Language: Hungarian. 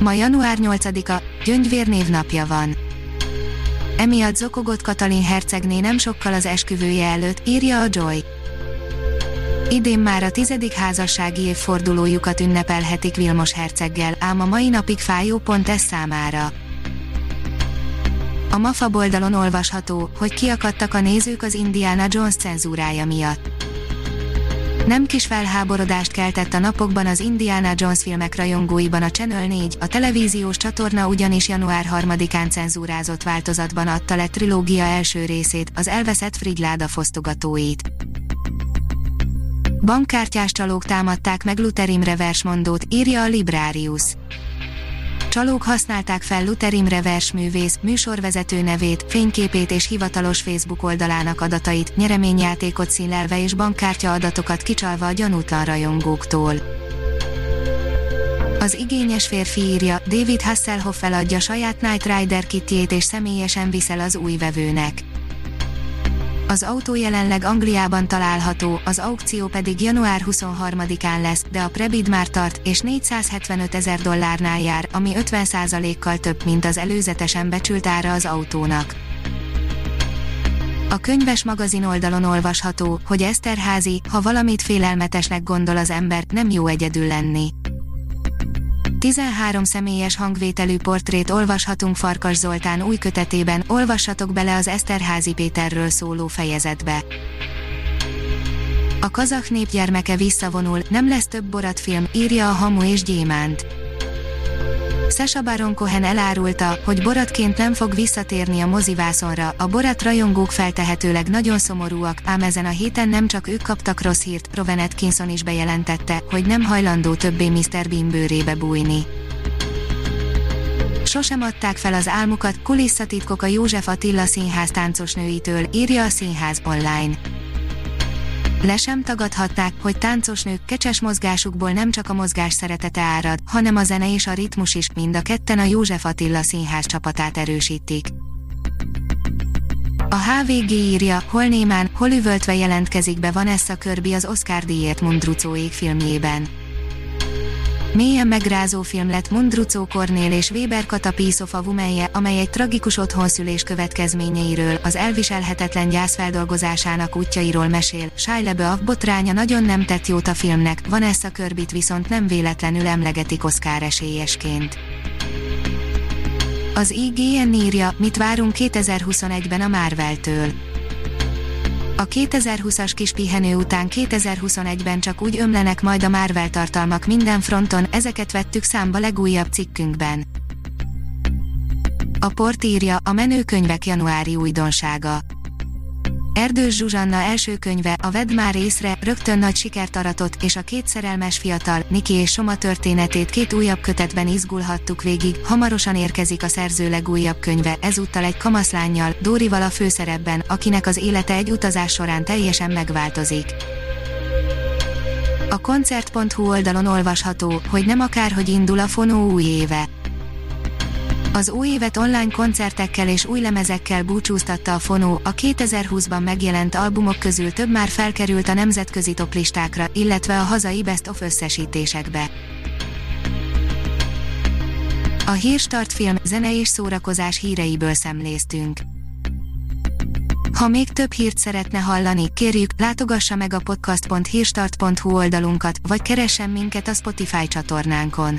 Ma január 8-a, Gyöngyvér napja van. Emiatt zokogott Katalin hercegné nem sokkal az esküvője előtt, írja a Joy. Idén már a tizedik házassági évfordulójukat ünnepelhetik Vilmos herceggel, ám a mai napig fájó pont ez számára. A MAFA oldalon olvasható, hogy kiakadtak a nézők az Indiana Jones cenzúrája miatt. Nem kis felháborodást keltett a napokban az Indiana Jones filmek rajongóiban a Channel 4, a televíziós csatorna ugyanis január 3-án cenzúrázott változatban adta le trilógia első részét, az elveszett Frigyláda fosztogatóit. Bankkártyás csalók támadták meg Luther Imre versmondót, írja a Librarius csalók használták fel Luther Imre versművész, műsorvezető nevét, fényképét és hivatalos Facebook oldalának adatait, nyereményjátékot színlelve és bankkártya adatokat kicsalva a gyanútlan rajongóktól. Az igényes férfi írja, David Hasselhoff feladja saját Night Rider kitjét és személyesen viszel az új vevőnek. Az autó jelenleg Angliában található, az aukció pedig január 23-án lesz, de a prebid már tart, és 475 ezer dollárnál jár, ami 50%-kal több, mint az előzetesen becsült ára az autónak. A könyves magazin oldalon olvasható, hogy Eszterházi, ha valamit félelmetesnek gondol az ember, nem jó egyedül lenni. 13 személyes hangvételű portrét olvashatunk Farkas Zoltán új kötetében, olvassatok bele az Eszterházi Péterről szóló fejezetbe. A kazak népgyermeke visszavonul, nem lesz több Borat film, írja a Hamu és Gyémánt. Sasha Baron Cohen elárulta, hogy Boratként nem fog visszatérni a mozivászonra, a Borat rajongók feltehetőleg nagyon szomorúak, ám ezen a héten nem csak ők kaptak rossz hírt, Rowan Atkinson is bejelentette, hogy nem hajlandó többé Mr. Bean bőrébe bújni. Sosem adták fel az álmukat, kulisszatitkok a József Attila színház táncosnőitől, írja a színház online le sem tagadhatták, hogy táncosnők kecses mozgásukból nem csak a mozgás szeretete árad, hanem a zene és a ritmus is, mind a ketten a József Attila színház csapatát erősítik. A HVG írja, hol némán, hol üvöltve jelentkezik be Vanessa Kirby az Oscar díjért Mundrucóék filmjében. Mélyen megrázó film lett Mundrucó Kornél és Weber Katapíszov a Vumelje, amely egy tragikus otthonszülés következményeiről, az elviselhetetlen gyász feldolgozásának útjairól mesél. Shia LaBeouf botránya nagyon nem tett jót a filmnek, Vanessa Körbit viszont nem véletlenül emlegetik Oscar esélyesként. Az IGN írja, mit várunk 2021-ben a Marvel-től. A 2020-as kis pihenő után 2021-ben csak úgy ömlenek majd a Marvel tartalmak minden fronton, ezeket vettük számba legújabb cikkünkben. A port írja, a menőkönyvek januári újdonsága. Erdős Zsuzsanna első könyve, a Vedd már észre, rögtön nagy sikert aratott, és a két szerelmes fiatal, Niki és Soma történetét két újabb kötetben izgulhattuk végig, hamarosan érkezik a szerző legújabb könyve, ezúttal egy kamaszlányjal, Dórival a főszerepben, akinek az élete egy utazás során teljesen megváltozik. A koncert.hu oldalon olvasható, hogy nem akárhogy indul a fonó új éve az új évet online koncertekkel és új lemezekkel búcsúztatta a Fonó, a 2020-ban megjelent albumok közül több már felkerült a nemzetközi toplistákra, illetve a hazai Best of összesítésekbe. A Hírstart film, zene és szórakozás híreiből szemléztünk. Ha még több hírt szeretne hallani, kérjük, látogassa meg a podcast.hírstart.hu oldalunkat, vagy keressen minket a Spotify csatornánkon